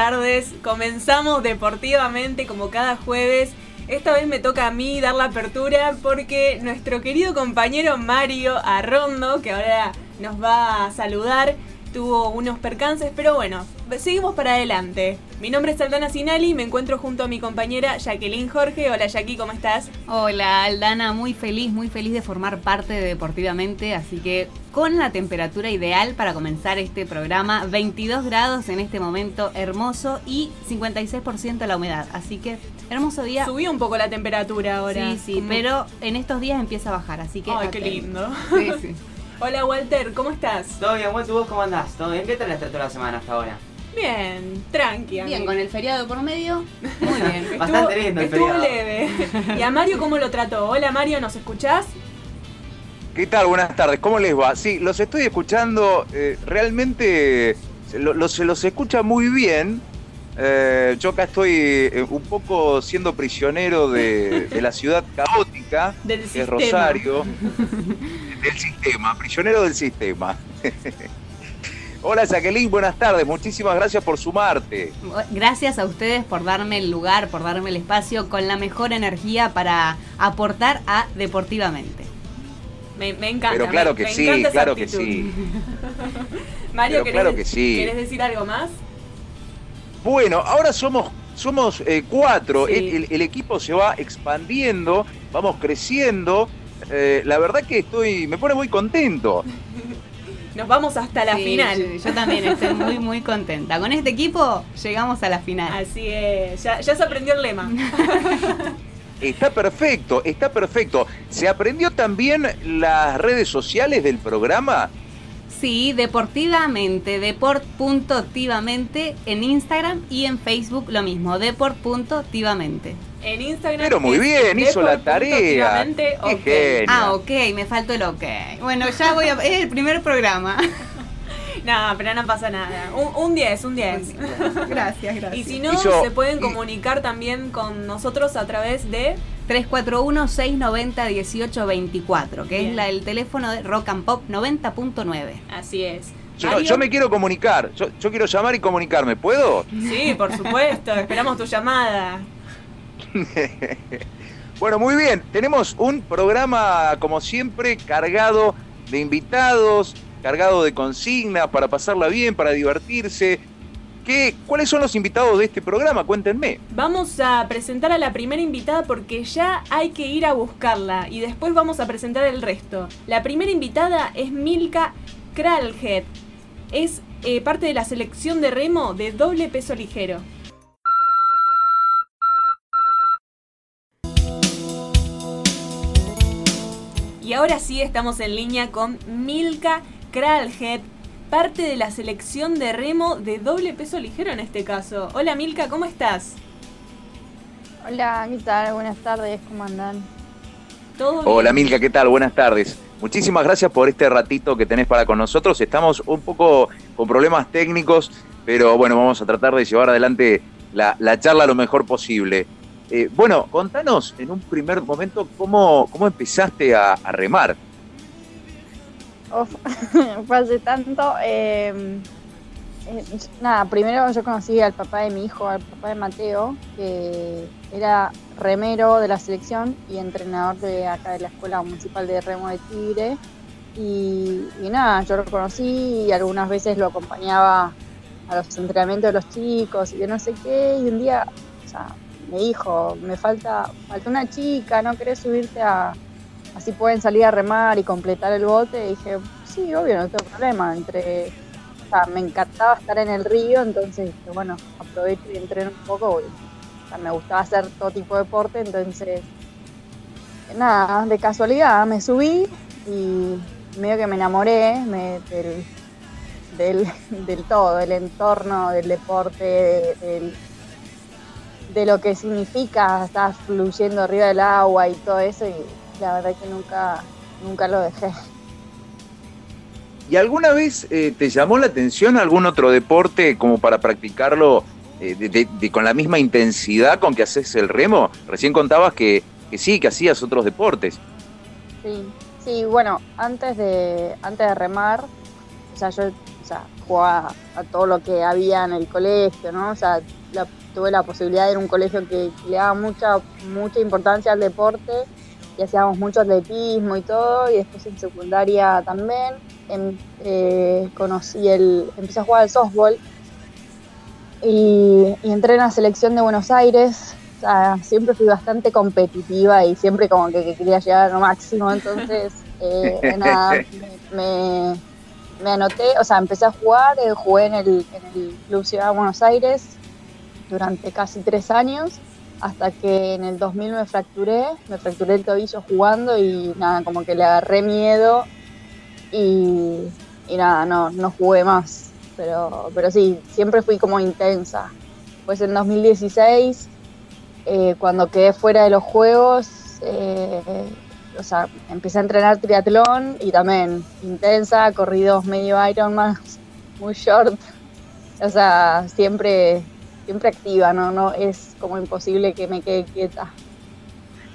tardes. Comenzamos deportivamente como cada jueves. Esta vez me toca a mí dar la apertura porque nuestro querido compañero Mario Arrondo, que ahora nos va a saludar, tuvo unos percances, pero bueno, seguimos para adelante. Mi nombre es Aldana Sinali, me encuentro junto a mi compañera Jacqueline Jorge. Hola Jackie, ¿cómo estás? Hola Aldana, muy feliz, muy feliz de formar parte de Deportivamente, así que con la temperatura ideal para comenzar este programa, 22 grados en este momento hermoso y 56% la humedad, así que hermoso día. Subió un poco la temperatura ahora. Sí, sí, pero en estos días empieza a bajar, así que... Ay, qué lindo. Sí, sí. Hola Walter, ¿cómo estás? Todo bien, Walter, ¿vos cómo andás? ¿Todo bien? ¿Qué tal la semana hasta ahora? Bien, tranqui. Bien, con el feriado por medio. Muy bien. Bastante lindo el estuvo leve. ¿Y a Mario cómo lo trató? Hola Mario, ¿nos escuchás? ¿Qué tal? Buenas tardes, ¿cómo les va? Sí, los estoy escuchando, eh, realmente se los escucha muy bien. Eh, yo acá estoy eh, un poco siendo prisionero de, la ciudad caótica, del que es Rosario. del sistema, prisionero del sistema. Hola Jacqueline, buenas tardes, muchísimas gracias por sumarte. Gracias a ustedes por darme el lugar, por darme el espacio con la mejor energía para aportar a Deportivamente. Me, encanta. Pero claro que sí, claro que sí. Mario, ¿querés, ¿querés decir algo más? Bueno, ahora somos somos eh, cuatro, el, equipo se va expandiendo, vamos creciendo. Eh, la verdad que estoy, me pone muy contento. Nos vamos hasta la final. Yo, también estoy muy, muy contenta. Con este equipo llegamos a la final. Así es, ya, ya se aprendió el lema. Está perfecto, está perfecto. ¿Se aprendió también las redes sociales del programa? Sí, deportivamente, deport.tivamente en Instagram y en Facebook lo mismo, deport.tivamente. En Instagram. Pero muy bien, hizo la tarea. Okay. Ah, ok, me faltó el ok. Bueno, ya voy a. Es el primer programa. No, pero no pasa nada. Un 10, un 10. Gracias, gracias. Y si no, se pueden comunicar también con nosotros a través de 341-690-1824, que es la, el teléfono de Rock and Pop 90.9. Así es. Yo, me quiero comunicar, yo, yo quiero llamar y comunicarme, ¿puedo? Sí, por supuesto, esperamos tu llamada. bueno, muy bien, tenemos un programa como siempre cargado de invitados, cargado de consignas para pasarla bien, para divertirse. ¿Qué, ¿Cuáles son los invitados de este programa? Cuéntenme. Vamos a presentar a la primera invitada porque ya hay que ir a buscarla y después vamos a presentar el resto. La primera invitada es Milka Kralhead. Es eh, parte de la selección de remo de doble peso ligero. Y ahora sí estamos en línea con Milka Kralhead, parte de la selección de remo de doble peso ligero en este caso. Hola Milka, ¿cómo estás? Hola, ¿qué tal? Buenas tardes, ¿cómo andan? ¿Todo Hola Milka, ¿qué tal? Buenas tardes. Muchísimas gracias por este ratito que tenés para con nosotros. Estamos un poco con problemas técnicos, pero bueno, vamos a tratar de llevar adelante la, charla lo mejor posible. Eh, bueno, contanos en un primer momento cómo, cómo empezaste a remar. hace tanto. Em, eh, nada, primero yo conocí al papá de mi hijo, al papá de Mateo, que era remero de la selección y entrenador de acá de la Escuela Municipal de Remo de Tigre. Y, nada, yo lo conocí y algunas veces lo acompañaba a los entrenamientos de los chicos y yo no sé qué. Y un día, o sea, me dijo, me falta, falta una chica, ¿no querés subirte a, así pueden salir a remar y completar el bote. Dije, sí, obvio, no tengo problema. Entre, o sea, me encantaba estar en el río, entonces bueno, aprovecho y entreno un poco. o sea, me gustaba hacer todo tipo de deporte, entonces, nada, de casualidad me subí y medio que me enamoré del, del, todo, del entorno, del deporte, de lo que significa estar fluyendo arriba del agua y todo eso. Y la verdad que nunca, nunca lo dejé. ¿Y alguna vez eh, te llamó la atención algún otro deporte como para practicarlo eh, con la misma intensidad con que haces el remo? Recién contabas que, sí, que hacías otros deportes. Sí, sí, bueno, antes de, antes de remar, o sea, yo jugaba a todo lo que había en el colegio, ¿no? O sea, tuve la posibilidad de ir a un colegio que, le daba mucha, mucha importancia al deporte y hacíamos mucho atletismo y todo, y después en secundaria también. Eh, conocí el, empecé a jugar al softball y, entré en la selección de Buenos Aires. O sea, siempre fui bastante competitiva y siempre como que, quería llegar a lo máximo, entonces eh, nada, me, me, anoté, o sea, empecé a jugar, eh, jugué en el, en el Club Ciudad de Buenos Aires durante casi tres años hasta que en el 2000 me fracturé, me fracturé el tobillo jugando y nada, como que le agarré miedo y, nada, no, no jugué más. Pero, pero sí, siempre fui como intensa. Pues en 2016, eh, cuando quedé fuera de los juegos, eh, o sea, empecé a entrenar triatlón y también intensa, corridos medio Ironman, muy short. O sea, siempre siempre activa, ¿no? no Es como imposible que me quede quieta.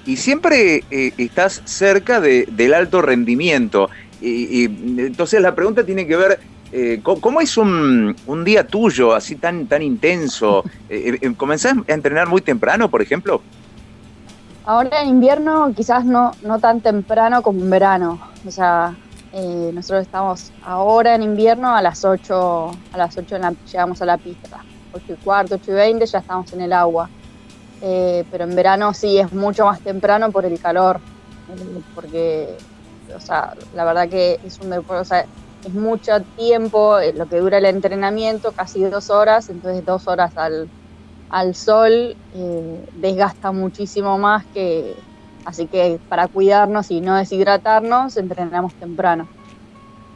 Y siempre eh, estás cerca del alto rendimiento. Y, entonces la pregunta tiene que ver, eh, ¿cómo, es un, día tuyo así tan, tan intenso? Eh, ¿Comenzás a entrenar muy temprano, por ejemplo? Ahora en invierno quizás no, no tan temprano como en verano. O sea, nosotros estamos ahora en invierno a las 8, a las 8 llegamos a la pista. 8 y cuarto, 8 y 20 ya estamos en el agua. Eh, pero en verano sí es mucho más temprano por el calor, eh, porque, o sea, la verdad que es un deporte, o sea, es mucho tiempo eh, lo que dura el entrenamiento, casi dos horas, entonces dos horas al, al sol desgasta muchísimo más que, así que para cuidarnos y no deshidratarnos, entrenamos temprano.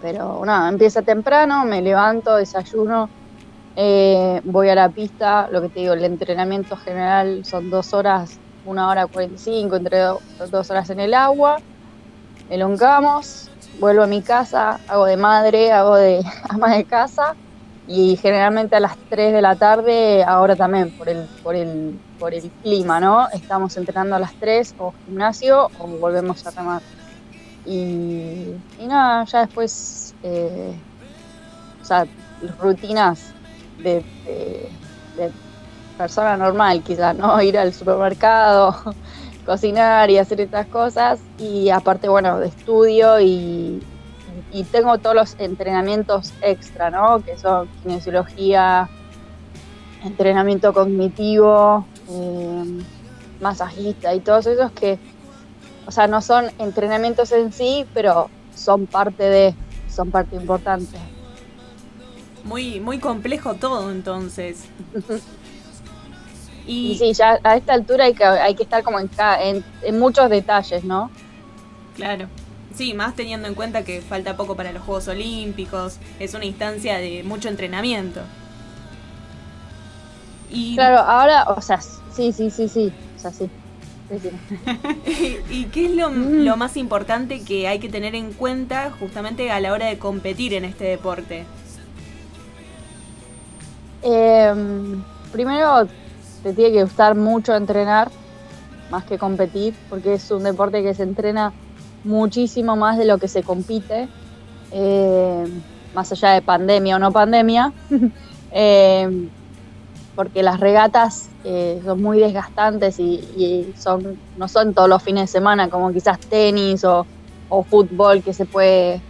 Pero nada, empieza temprano, me levanto, desayuno, eh, voy a la pista, lo que te digo, el entrenamiento general son dos horas, una hora 45, entre dos horas en el agua, elongamos, vuelvo a mi casa, hago de madre, hago de ama de casa y generalmente a las 3 de la tarde, ahora también por el, por el, por el clima, ¿no? Estamos entrenando a las 3 o gimnasio o volvemos a remar. Y, nada, ya después, eh, o sea, rutinas de, persona normal, quizás, ¿no? Ir al supermercado, cocinar y hacer estas cosas. Y aparte, bueno, de estudio y, tengo todos los entrenamientos extra, ¿no? Que son kinesiología, entrenamiento cognitivo, eh, masajista y todos esos que, o sea, no son entrenamientos en sí, pero son parte de, son parte importante. Muy, muy complejo todo entonces. y sí, ya a esta altura hay que, hay que estar como en, en, muchos detalles, ¿no? Claro. Sí, más teniendo en cuenta que falta poco para los Juegos Olímpicos, es una instancia de mucho entrenamiento. Y... Claro, ahora, o sea, sí, sí, sí, sí, o sea, sí. ¿Y qué es lo, mm. lo, más importante que hay que tener en cuenta justamente a la hora de competir en este deporte? Eh, primero, te tiene que gustar mucho entrenar, más que competir, porque es un deporte que se entrena muchísimo más de lo que se compite, eh, más allá de pandemia o no pandemia, eh, porque las regatas eh, son muy desgastantes y, son, no son todos los fines de semana, como quizás tenis o, o fútbol que se puede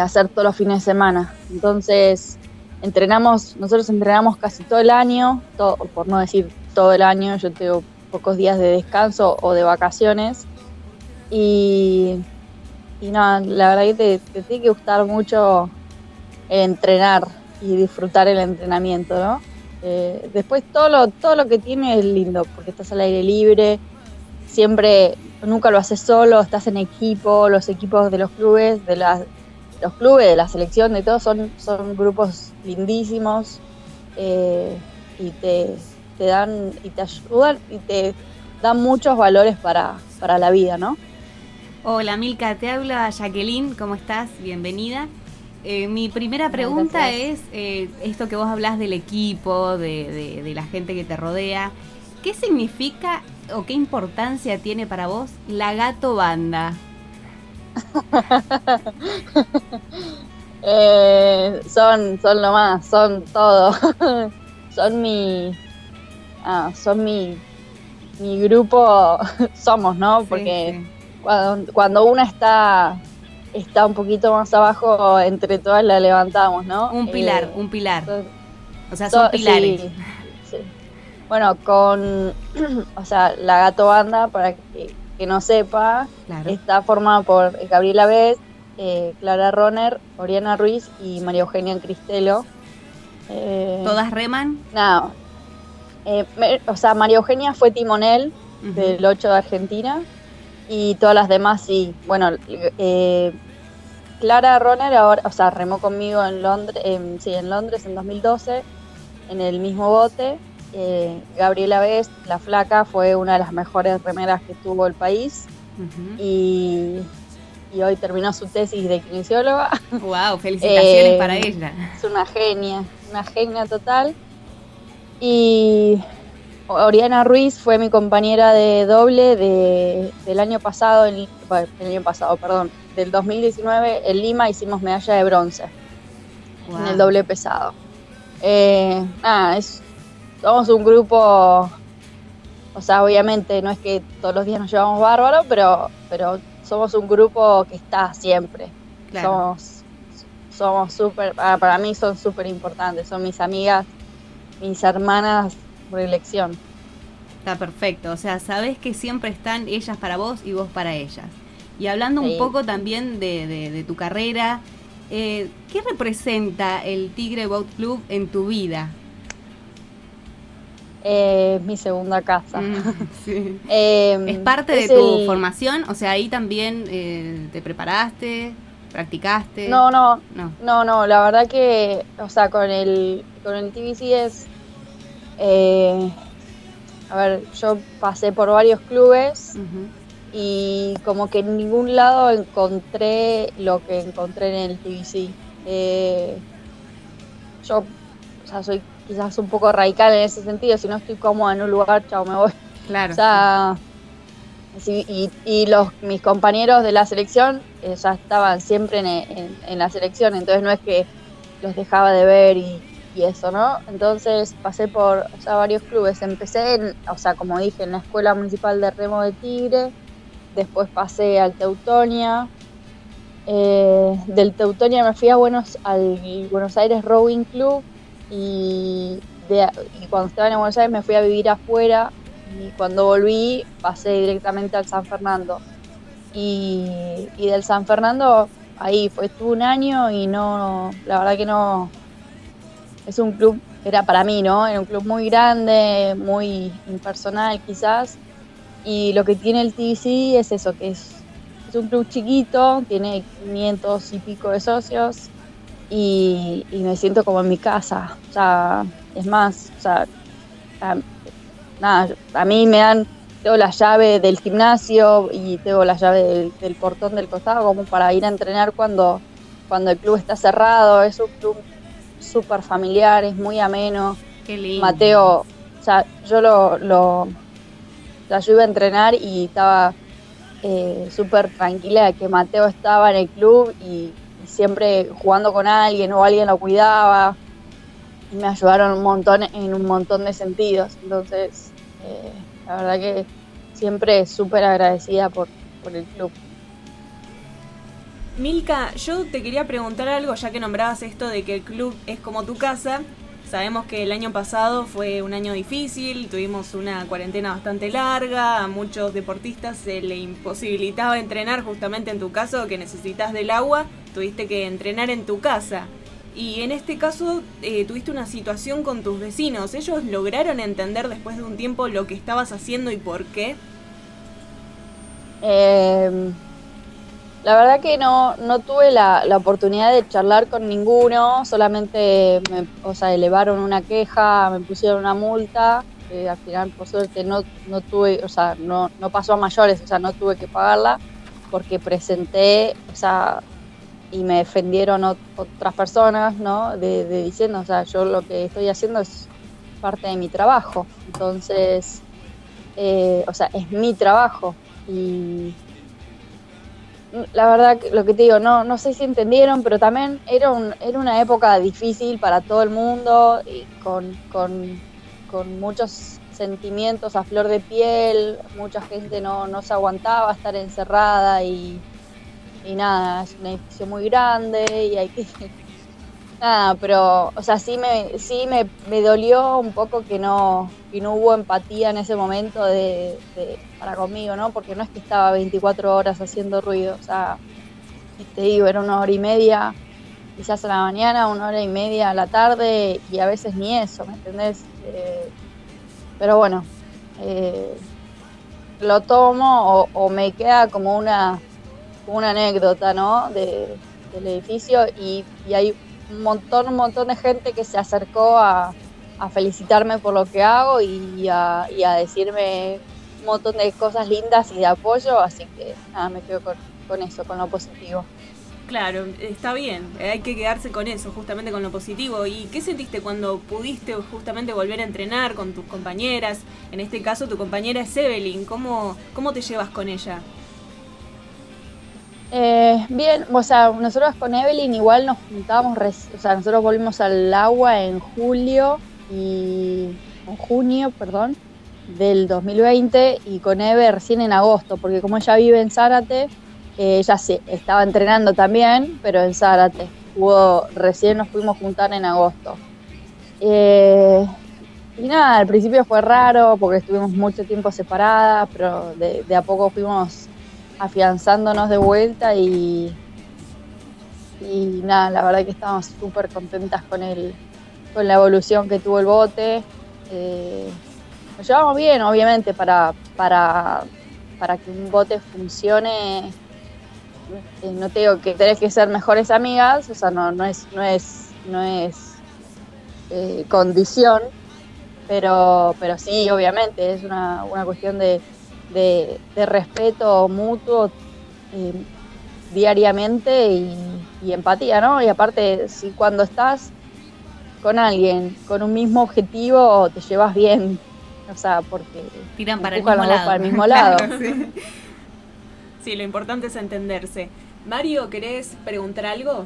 hacer todos los fines de semana. Entonces, entrenamos, nosotros entrenamos casi todo el año, todo, por no decir todo el año, yo tengo pocos días de descanso o de vacaciones. Y, y nada, la verdad que te, tiene que gustar mucho entrenar y disfrutar el entrenamiento, ¿no? Eh, después todo lo, todo lo que tiene es lindo, porque estás al aire libre, siempre, nunca lo haces solo, estás en equipo, los equipos de los clubes, de las los clubes, de la selección, de todos, son, son grupos lindísimos eh, y te, dan y te ayudan y te dan muchos valores para, para la vida, ¿no? Hola Milka, te habla Jacqueline, ¿cómo estás? Bienvenida. Eh, mi primera pregunta es eh, esto que vos hablas del equipo, de, de, la gente que te rodea. ¿Qué significa o qué importancia tiene para vos la gato banda? Eh, son, son lo más, son todo. son mi. Ah, son mi. Mi grupo. Somos, ¿no? Porque Cuando, cuando una está. Está un poquito más abajo, entre todas la levantamos, ¿no? Un pilar, Eh, un pilar. O sea, son So- pilares. sí, sí. Bueno, con, o sea, la Gato Banda, para que, que no sepa, Claro. está formada por Gabriela Vez, eh, Clara Roner, Oriana Ruiz y María Eugenia Cristelo. Eh, ¿Todas reman? Nada, eh, me- o sea, María Eugenia fue timonel del 8 de Argentina y todas las demás sí. Bueno, Clara Roner ahora, o sea, remó conmigo en Londres, en- sí, en Londres en 2012 en el mismo bote. Eh, Gabriela Best, la flaca, fue una de las mejores remeras que tuvo el país y, y hoy terminó su tesis de kinesióloga. Wow, felicitaciones Eh, para ella. Es una genia, una genia total. Y Oriana Ruiz fue mi compañera de doble de, del año pasado, el, el año pasado, perdón, del 2019 en Lima hicimos medalla de bronce en el doble pesado. Eh, nada, es, somos un grupo, o sea, obviamente no es que todos los días nos llevamos bárbaro, pero, pero somos un grupo que está siempre. Claro. Somos somos súper, para, para mí son súper importantes, son mis amigas, mis hermanas por elección. Está perfecto. O sea, sabes que siempre están ellas para vos y vos para ellas. Y hablando un poco también de, de- de tu carrera, eh, ¿qué representa el Tigre Boat Club en tu vida? Eh, es mi segunda casa. Mm, sí. Eh, ¿Es parte de tu el- formación? O sea, ahí también eh, te preparaste, practicaste. No, no, No. no, no, la verdad que, o sea, con el, con el TBC es, eh, a ver, yo pasé por varios clubes y como que en ningún lado encontré lo que encontré en el TBC. Eh, yo, o sea, soy quizás un poco radical en ese sentido, si no estoy cómoda en un lugar, chao, me voy. Claro. O sea, sí, y, y los mis compañeros de la selección eh, ya estaban siempre en, en- en la selección, entonces no es que los dejaba de ver y, y eso, ¿no? Entonces pasé por o sea, varios clubes. Empecé, en, o sea, como dije, en la Escuela Municipal de Remo de Tigre, después pasé al Teutonia. eh, del Teutonia me fui a Buenos, al Buenos Aires Rowing Club y, cuando estaba en Buenos Aires me fui a vivir afuera y cuando volví pasé directamente al San Fernando. Y, y del San Fernando, ahí fue, estuve un año y no, la verdad que no, es un club, era para mí, ¿no? Era un club muy grande, muy impersonal quizás. Y lo que tiene el TBC es eso, que es, es un club chiquito, tiene 500 y pico de socios y, y me siento como en mi casa. O sea, es más, o sea, a- nada, a mí me dan, tengo la llave del gimnasio y tengo la llave del, del portón del costado como para ir a entrenar cuando, cuando el club está cerrado. Es un club súper familiar, es muy ameno. Qué lindo. Mateo, o sea, yo lo, lo o sea, yo iba a entrenar y estaba eh, súper tranquila de que Mateo estaba en el club y siempre jugando con alguien o alguien lo cuidaba me ayudaron un montón en un montón de sentidos. Entonces, eh, la verdad que siempre súper agradecida por, por el club. Milka, yo te quería preguntar algo, ya que nombrabas esto de que el club es como tu casa. Sabemos que el año pasado fue un año difícil, tuvimos una cuarentena bastante larga, a muchos deportistas se le imposibilitaba entrenar justamente en tu caso que necesitas del agua, tuviste que entrenar en tu casa. Y en este caso eh, tuviste una situación con tus vecinos, ¿ellos lograron entender después de un tiempo lo que estabas haciendo y por qué? Eh, la verdad que no, no tuve la, la oportunidad de charlar con ninguno, solamente me, o sea, elevaron una queja, me pusieron una multa, al final por suerte no, no tuve, o sea, no, no pasó a mayores, o sea, no tuve que pagarla porque presenté, o sea, y me defendieron ot- otras personas, ¿no? De, de diciendo, o sea, yo lo que estoy haciendo es parte de mi trabajo, entonces, eh, o sea, es mi trabajo y la verdad, lo que te digo, no, no sé si entendieron, pero también era, un, era una época difícil para todo el mundo y con, con, con muchos sentimientos a flor de piel, mucha gente no, no se aguantaba estar encerrada y, y nada, es un edificio muy grande y hay que... Nada, pero, o sea, sí me, sí me, me dolió un poco que no, que no hubo empatía en ese momento de, para conmigo, ¿no? Porque no es que estaba 24 horas haciendo ruido, o sea, te digo, era una hora y media, quizás a la mañana, una hora y media a la tarde y a veces ni eso, ¿me entendés? Eh, pero bueno, eh, lo tomo o, me queda como una, una anécdota, ¿no? De, del edificio y, hay un montón, un montón de gente que se acercó a, felicitarme por lo que hago y a, decirme un montón de cosas lindas y de apoyo, así que nada, me quedo con eso, con lo positivo. Claro, está bien, eh, hay que quedarse con eso, justamente con lo positivo. ¿Y qué sentiste cuando pudiste justamente volver a entrenar con tus compañeras? En este caso tu compañera es Evelyn, ¿cómo, cómo te llevas con ella? Eh, bien, o sea, nosotros con Evelyn igual nos juntábamos, o sea, nosotros volvimos al agua en julio y en junio, perdón, del 2020 y con Eve recién en agosto, porque como ella vive en Zárate, ella sí, estaba entrenando también, pero en Zárate. Recién nos fuimos a juntar en agosto. Eh, y nada, al principio fue raro porque estuvimos mucho tiempo separadas, pero de, a poco fuimos afianzándonos de vuelta y, nada, la verdad que estábamos súper contentas con, el, con la evolución que tuvo el bote. Eh, nos llevamos bien, obviamente, para, para, para que un bote funcione eh, no te digo que tenés que ser mejores amigas, o sea, no, no es, no es, no es eh, condición, pero, pero sí, obviamente, es una, cuestión de, respeto mutuo eh, diariamente y, empatía, ¿no? Y aparte, si cuando estás con alguien con un mismo objetivo, te llevas bien, o sea, porque tiran para el mismo lado. Para el mismo lado. Sí, lo importante es entenderse. Mario, ¿querés preguntar algo?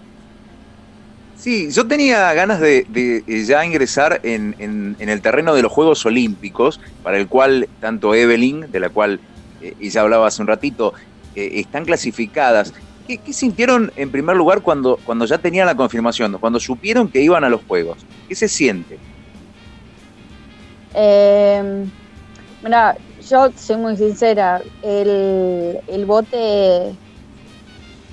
Sí, yo tenía ganas de, eh, ya ingresar en, el terreno de los Juegos Olímpicos, para el cual tanto Evelyn, de la cual eh, ella hablaba hace un ratito, eh, están clasificadas. ¿Qué, sintieron en primer lugar cuando, ya tenían la confirmación, cuando supieron que iban a los Juegos? ¿Qué se siente? Eh, mira, yo soy muy sincera, el, bote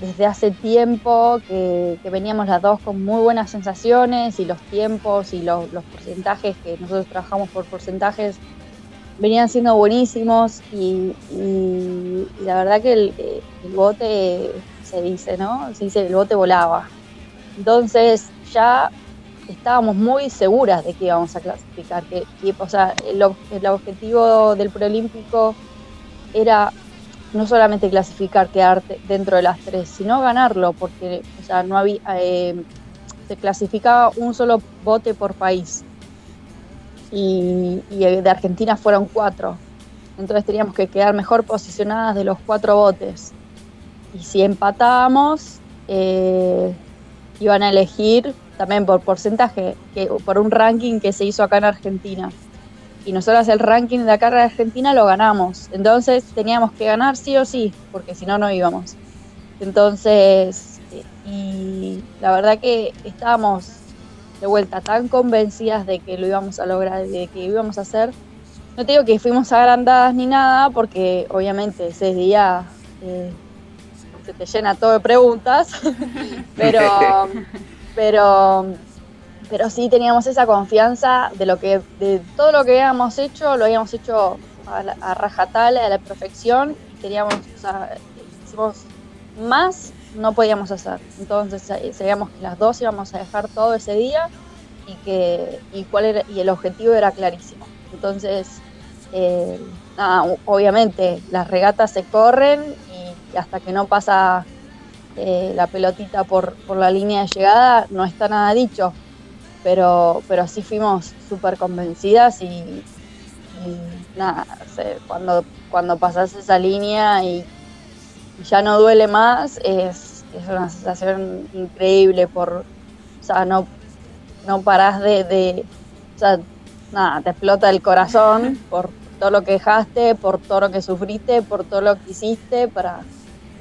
desde hace tiempo que, veníamos las dos con muy buenas sensaciones y los tiempos y los, porcentajes que nosotros trabajamos por porcentajes venían siendo buenísimos y, la verdad que el, el, bote se dice, ¿no? Se dice el bote volaba. Entonces ya estábamos muy seguras de que íbamos a clasificar, que, o sea, el, objetivo del preolímpico era no solamente clasificar, quedarte dentro de las tres, sino ganarlo, porque o sea, no había, eh, se clasificaba un solo bote por país y, de Argentina fueron cuatro, entonces teníamos que quedar mejor posicionadas de los cuatro botes. Y si empatábamos, eh, iban a elegir también por porcentaje, que, por un ranking que se hizo acá en Argentina. Y nosotros el ranking de acá en Argentina lo ganamos. Entonces teníamos que ganar sí o sí, porque si no, no íbamos. Entonces, y la verdad que estábamos de vuelta tan convencidas de que lo íbamos a lograr, de que íbamos a hacer. No te digo que fuimos agrandadas ni nada, porque obviamente ese día eh, se te llena todo de preguntas, pero pero, pero sí teníamos esa confianza de lo que, de todo lo que habíamos hecho, lo habíamos hecho a, la, a a la perfección, teníamos, o sea, hicimos más no podíamos hacer. Entonces sabíamos que las dos íbamos a dejar todo ese día y que y cuál y el objetivo era clarísimo. Entonces, eh, obviamente las regatas se corren y hasta que no pasa eh, la pelotita por, por, la línea de llegada, no está nada dicho, pero, pero sí fuimos súper convencidas y, nada, cuando, cuando pasas esa línea y, ya no duele más, es, es una sensación increíble por, o sea, no, no parás de, de, nada, te explota el corazón por todo lo que dejaste, por todo lo que sufriste, por todo lo que hiciste para,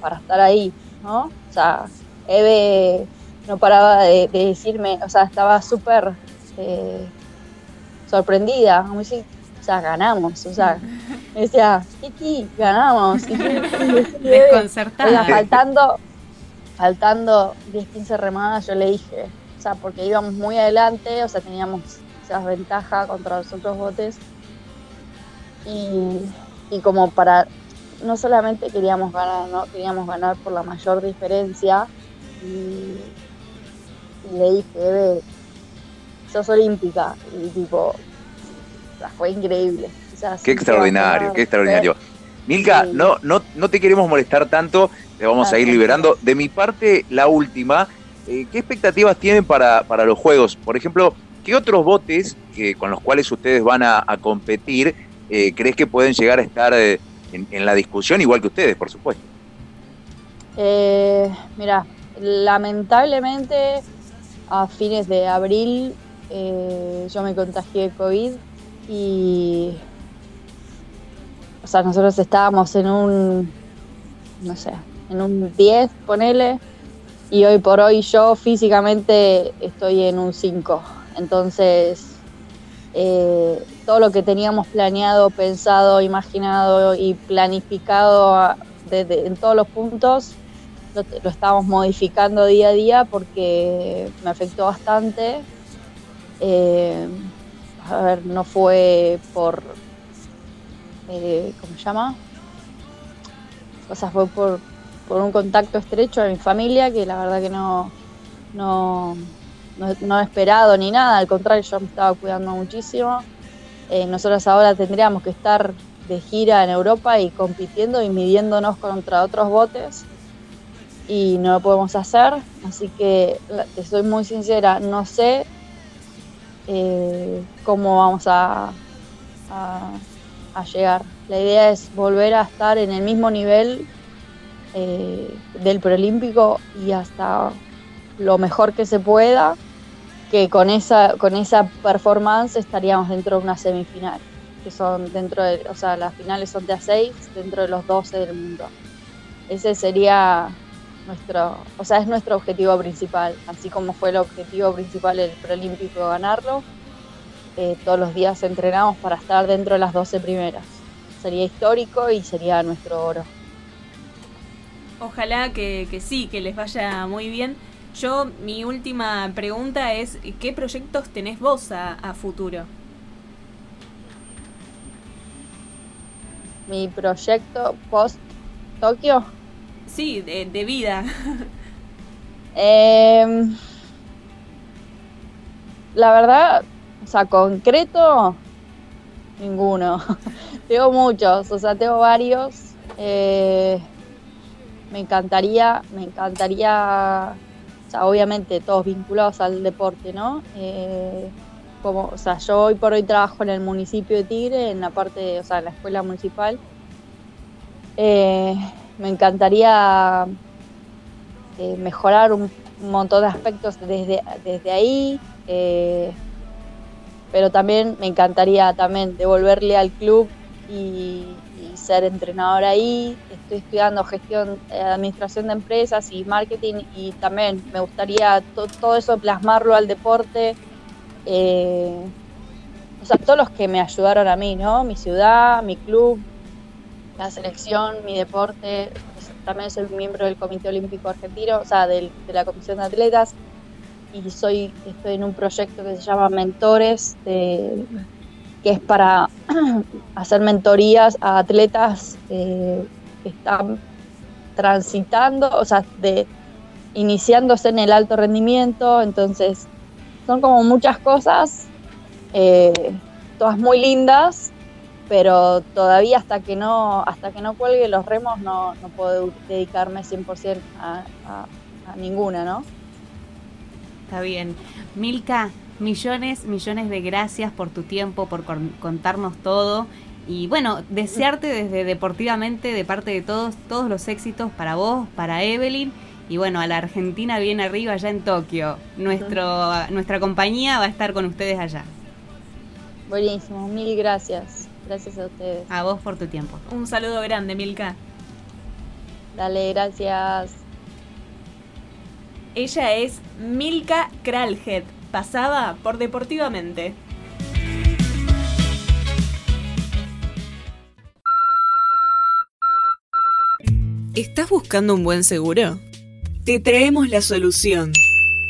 para estar ahí, ¿no? O sea, Eve no paraba de, decirme, o sea, estaba súper eh, sorprendida, como decir, o sea, ganamos, o sea, me decía, Kiki, ganamos. Y, Desconcertada. faltando, faltando 10, 15 remadas, yo le dije, o sea, porque íbamos muy adelante, o sea, teníamos esa ventaja contra los otros botes. Y, y como para, no solamente queríamos ganar, ¿no? Queríamos ganar por la mayor diferencia. Y, le dije, Eve, sos olímpica. Y tipo, fue increíble. qué extraordinario, qué extraordinario. Milka, no, no, no te queremos molestar tanto, te vamos a ir liberando. De mi parte, la última, eh, ¿qué expectativas tienen para, para los juegos? Por ejemplo, ¿qué otros botes que, con los cuales ustedes van a, competir eh, crees que pueden llegar a estar eh, en, la discusión, igual que ustedes, por supuesto? mira, lamentablemente a fines de abril yo me contagié de COVID y o sea, nosotros estábamos en un, no sé, en un 10, ponele, y hoy por hoy yo físicamente estoy en un 5. Entonces, eh, todo lo que teníamos planeado, pensado, imaginado y planificado desde, en todos los puntos, lo, estábamos modificando día a día porque me afectó bastante. Eh, a ver, no fue por, eh, ¿cómo se llama? O sea, fue por, un contacto estrecho de mi familia que la verdad que no, no, no, he esperado ni nada, al contrario, yo me estaba cuidando muchísimo. Eh, nosotros ahora tendríamos que estar de gira en Europa y compitiendo y midiéndonos contra otros botes y no lo podemos hacer, así que te soy muy sincera, no sé eh, cómo vamos a, a, llegar. La idea es volver a estar en el mismo nivel eh, del preolímpico y hasta lo mejor que se pueda, que con esa, con esa performance estaríamos dentro de una semifinal, que son dentro de, o sea, las finales son de a 6 dentro de los 12 del mundo. Ese sería nuestro, o sea, es nuestro objetivo principal, así como fue el objetivo principal del preolímpico ganarlo. Eh, todos los días entrenamos para estar dentro de las 12 primeras. Sería histórico y sería nuestro oro. Ojalá que, sí, que les vaya muy bien. Yo, mi última pregunta es, ¿qué proyectos tenés vos a, futuro? Mi proyecto post Tokio. Sí, de, vida. Em, la verdad, o sea, concreto, ninguno. tengo muchos, o sea, tengo varios. Eh, me encantaría, me encantaría, o sea, obviamente todos vinculados al deporte, ¿no? Eh, como, o sea, yo hoy por hoy trabajo en el municipio de Tigre, en la parte, o sea, en la escuela municipal. Eh, me encantaría eh, mejorar un, montón de aspectos desde, desde ahí, eh, pero también me encantaría también devolverle al club y, ser entrenador ahí. Estoy estudiando gestión, eh, administración de empresas y marketing y también me gustaría todo eso plasmarlo al deporte. o sea, todos los que me ayudaron a mí, ¿no? Mi ciudad, mi club, la selección, mi deporte, también soy miembro del Comité Olímpico Argentino, o sea, de la Comisión de Atletas, y soy, estoy en un proyecto que se llama Mentores, que es para hacer mentorías a atletas eh, que están transitando, o sea, de iniciándose en el alto rendimiento, entonces son como muchas cosas, eh, todas muy lindas, pero todavía hasta que no hasta que no cuelgue los remos no, no puedo dedicarme 100% a, a, ninguna, ¿no? Está bien. Milka, millones, millones de gracias por tu tiempo, por contarnos todo. Y bueno, desearte desde deportivamente, de parte de todos, todos los éxitos para vos, para Evelyn. Y bueno, a la Argentina bien arriba, allá en Tokio. Nuestro, nuestra compañía va a estar con ustedes allá. Buenísimo, mil gracias. Gracias a ustedes. A vos por tu tiempo. Un saludo grande, Milka. Dale, gracias. Ella es Milka Kralhead, pasada por Deportivamente. ¿Estás buscando un buen seguro? Te traemos la solución.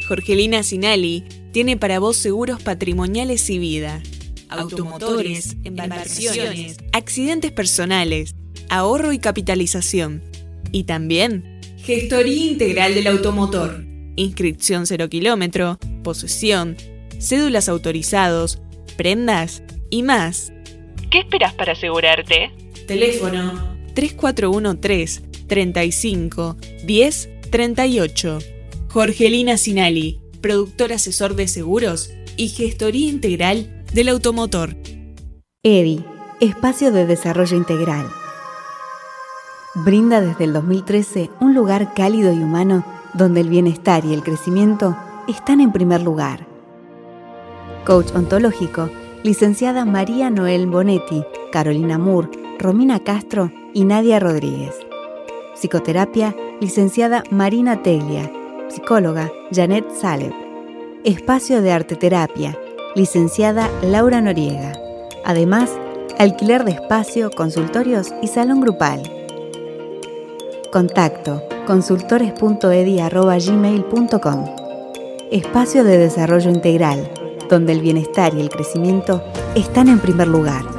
Jorgelina Sinali tiene para vos seguros patrimoniales y vida, automotores, embarcaciones, accidentes personales, ahorro y capitalización. Y también gestoría integral del automotor, inscripción cero kilómetro, posesión, cédulas autorizados, prendas y más. ¿Qué esperas para asegurarte? Teléfono 3413 35 10 38. Jorgelina Sinali, productor asesor de seguros y gestoría integral del automotor. EDI, Espacio de Desarrollo Integral. Brinda desde el 2013 un lugar cálido y humano donde el bienestar y el crecimiento están en primer lugar. Coach ontológico, licenciada María Noel Bonetti, Carolina Moore, Romina Castro y Nadia Rodríguez. Psicoterapia, licenciada Marina Teglia. Psicóloga, Janet Saleb. Espacio de Arte Terapia, licenciada Laura Noriega. Además, alquiler de espacio, consultorios y salón grupal. Contacto consultores.edi.gmail.com Espacio de Desarrollo Integral, donde el bienestar y el crecimiento están en primer lugar.